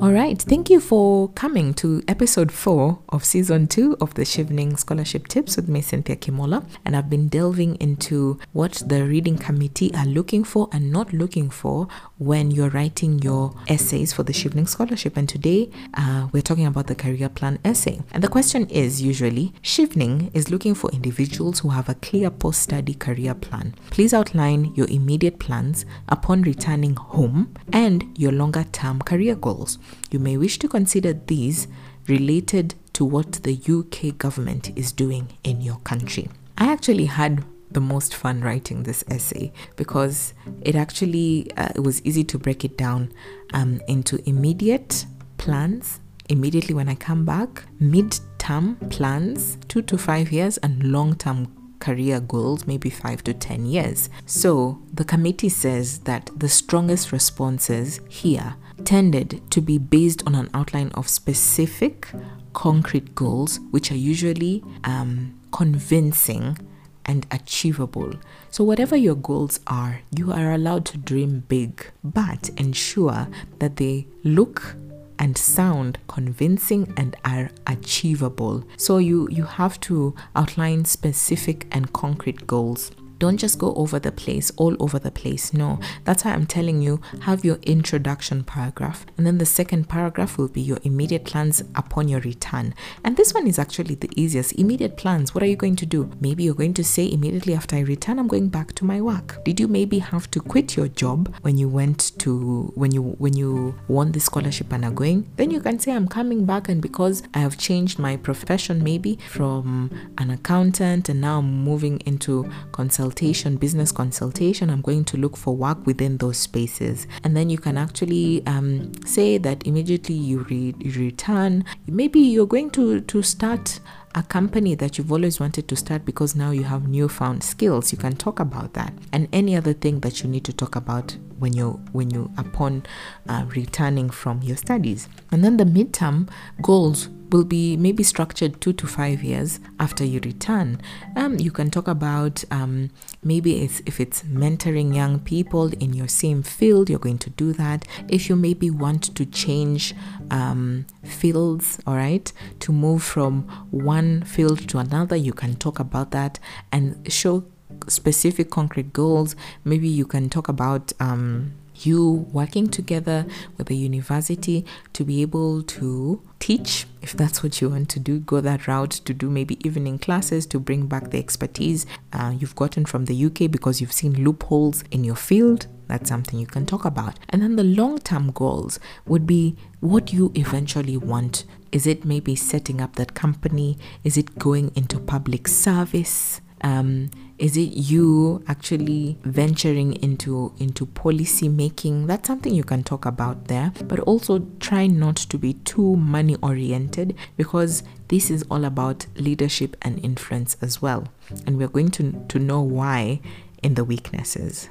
All right, thank you for coming to episode four of season two of the Chevening Scholarship Tips with me, Cynthia Kimola. And I've been delving into what the reading committee are looking for and not looking for when you're writing your essays for the Chevening Scholarship. And today uh, we're talking about the career plan essay. And the question is usually Chevening is looking for individuals who have a clear post study career plan. Please outline your immediate plans upon returning home and your longer term career goals. You may wish to consider these related to what the UK government is doing in your country. I actually had the most fun writing this essay because it actually uh, it was easy to break it down um, into immediate plans immediately when I come back, mid-term plans, two to five years, and long-term career goals, maybe five to 10 years. So the committee says that the strongest responses here tended to be based on an outline of specific, concrete goals, which are usually um, convincing and achievable. So, whatever your goals are, you are allowed to dream big, but ensure that they look and sound convincing and are achievable. So you you have to outline specific and concrete goals. Don't just go over the place, all over the place. No, that's why I'm telling you have your introduction paragraph, and then the second paragraph will be your immediate plans upon your return. And this one is actually the easiest. Immediate plans. What are you going to do? Maybe you're going to say immediately after I return, I'm going back to my work. Did you maybe have to quit your job when you went to when you when you won the scholarship and are going? Then you can say I'm coming back, and because I have changed my profession, maybe from an accountant and now I'm moving into consulting consultation, business consultation, I'm going to look for work within those spaces. And then you can actually um, say that immediately you, re- you return. Maybe you're going to, to start a company that you've always wanted to start because now you have newfound skills you can talk about that and any other thing that you need to talk about when you when you upon uh, returning from your studies and then the midterm goals will be maybe structured two to five years after you return. Um, you can talk about um, maybe if it's mentoring young people in your same field, you're going to do that. If you maybe want to change um, fields, all right, to move from one field to another, you can talk about that and show specific concrete goals. Maybe you can talk about um, you working together with the university to be able to teach if that's what you want to do go that route to do maybe evening classes to bring back the expertise uh, you've gotten from the uk because you've seen loopholes in your field that's something you can talk about. And then the long term goals would be what you eventually want. Is it maybe setting up that company? Is it going into public service um, is it you actually venturing into into policy making? That's something you can talk about there, but also try not to be too money oriented because this is all about leadership and influence as well. And we're going to, to know why in the weaknesses.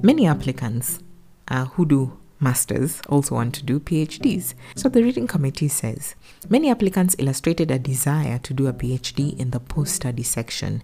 Many applicants uh, who do masters also want to do PhDs. So the reading committee says many applicants illustrated a desire to do a PhD in the post study section.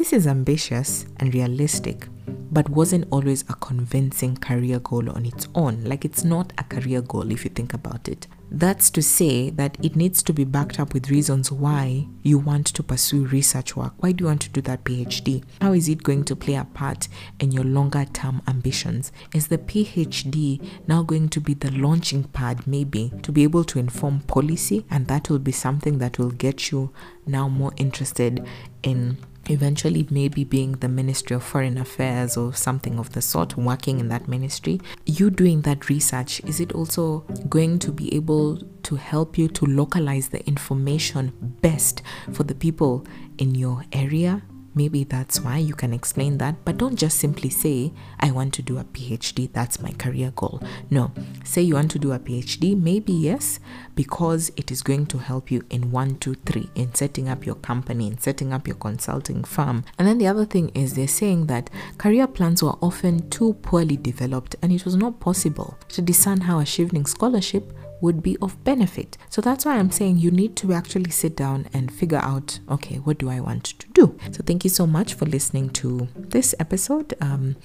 This is ambitious and realistic, but wasn't always a convincing career goal on its own. Like it's not a career goal if you think about it. That's to say that it needs to be backed up with reasons why you want to pursue research work. Why do you want to do that PhD? How is it going to play a part in your longer term ambitions? Is the PhD now going to be the launching pad, maybe, to be able to inform policy? And that will be something that will get you now more interested in eventually maybe being the Ministry of Foreign Affairs or something of the sort, working in that ministry, you doing that research, is it also going to be able to help you to localize the information best for the people in your area Maybe that's why you can explain that, but don't just simply say, I want to do a PhD, that's my career goal. No, say you want to do a PhD, maybe yes, because it is going to help you in one, two, three, in setting up your company, in setting up your consulting firm. And then the other thing is they're saying that career plans were often too poorly developed and it was not possible to discern how a Chevening scholarship would be of benefit. So that's why I'm saying you need to actually sit down and figure out okay, what do I want to do? So thank you so much for listening to this episode. Um,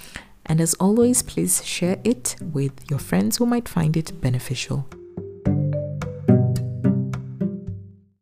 and as always, please share it with your friends who might find it beneficial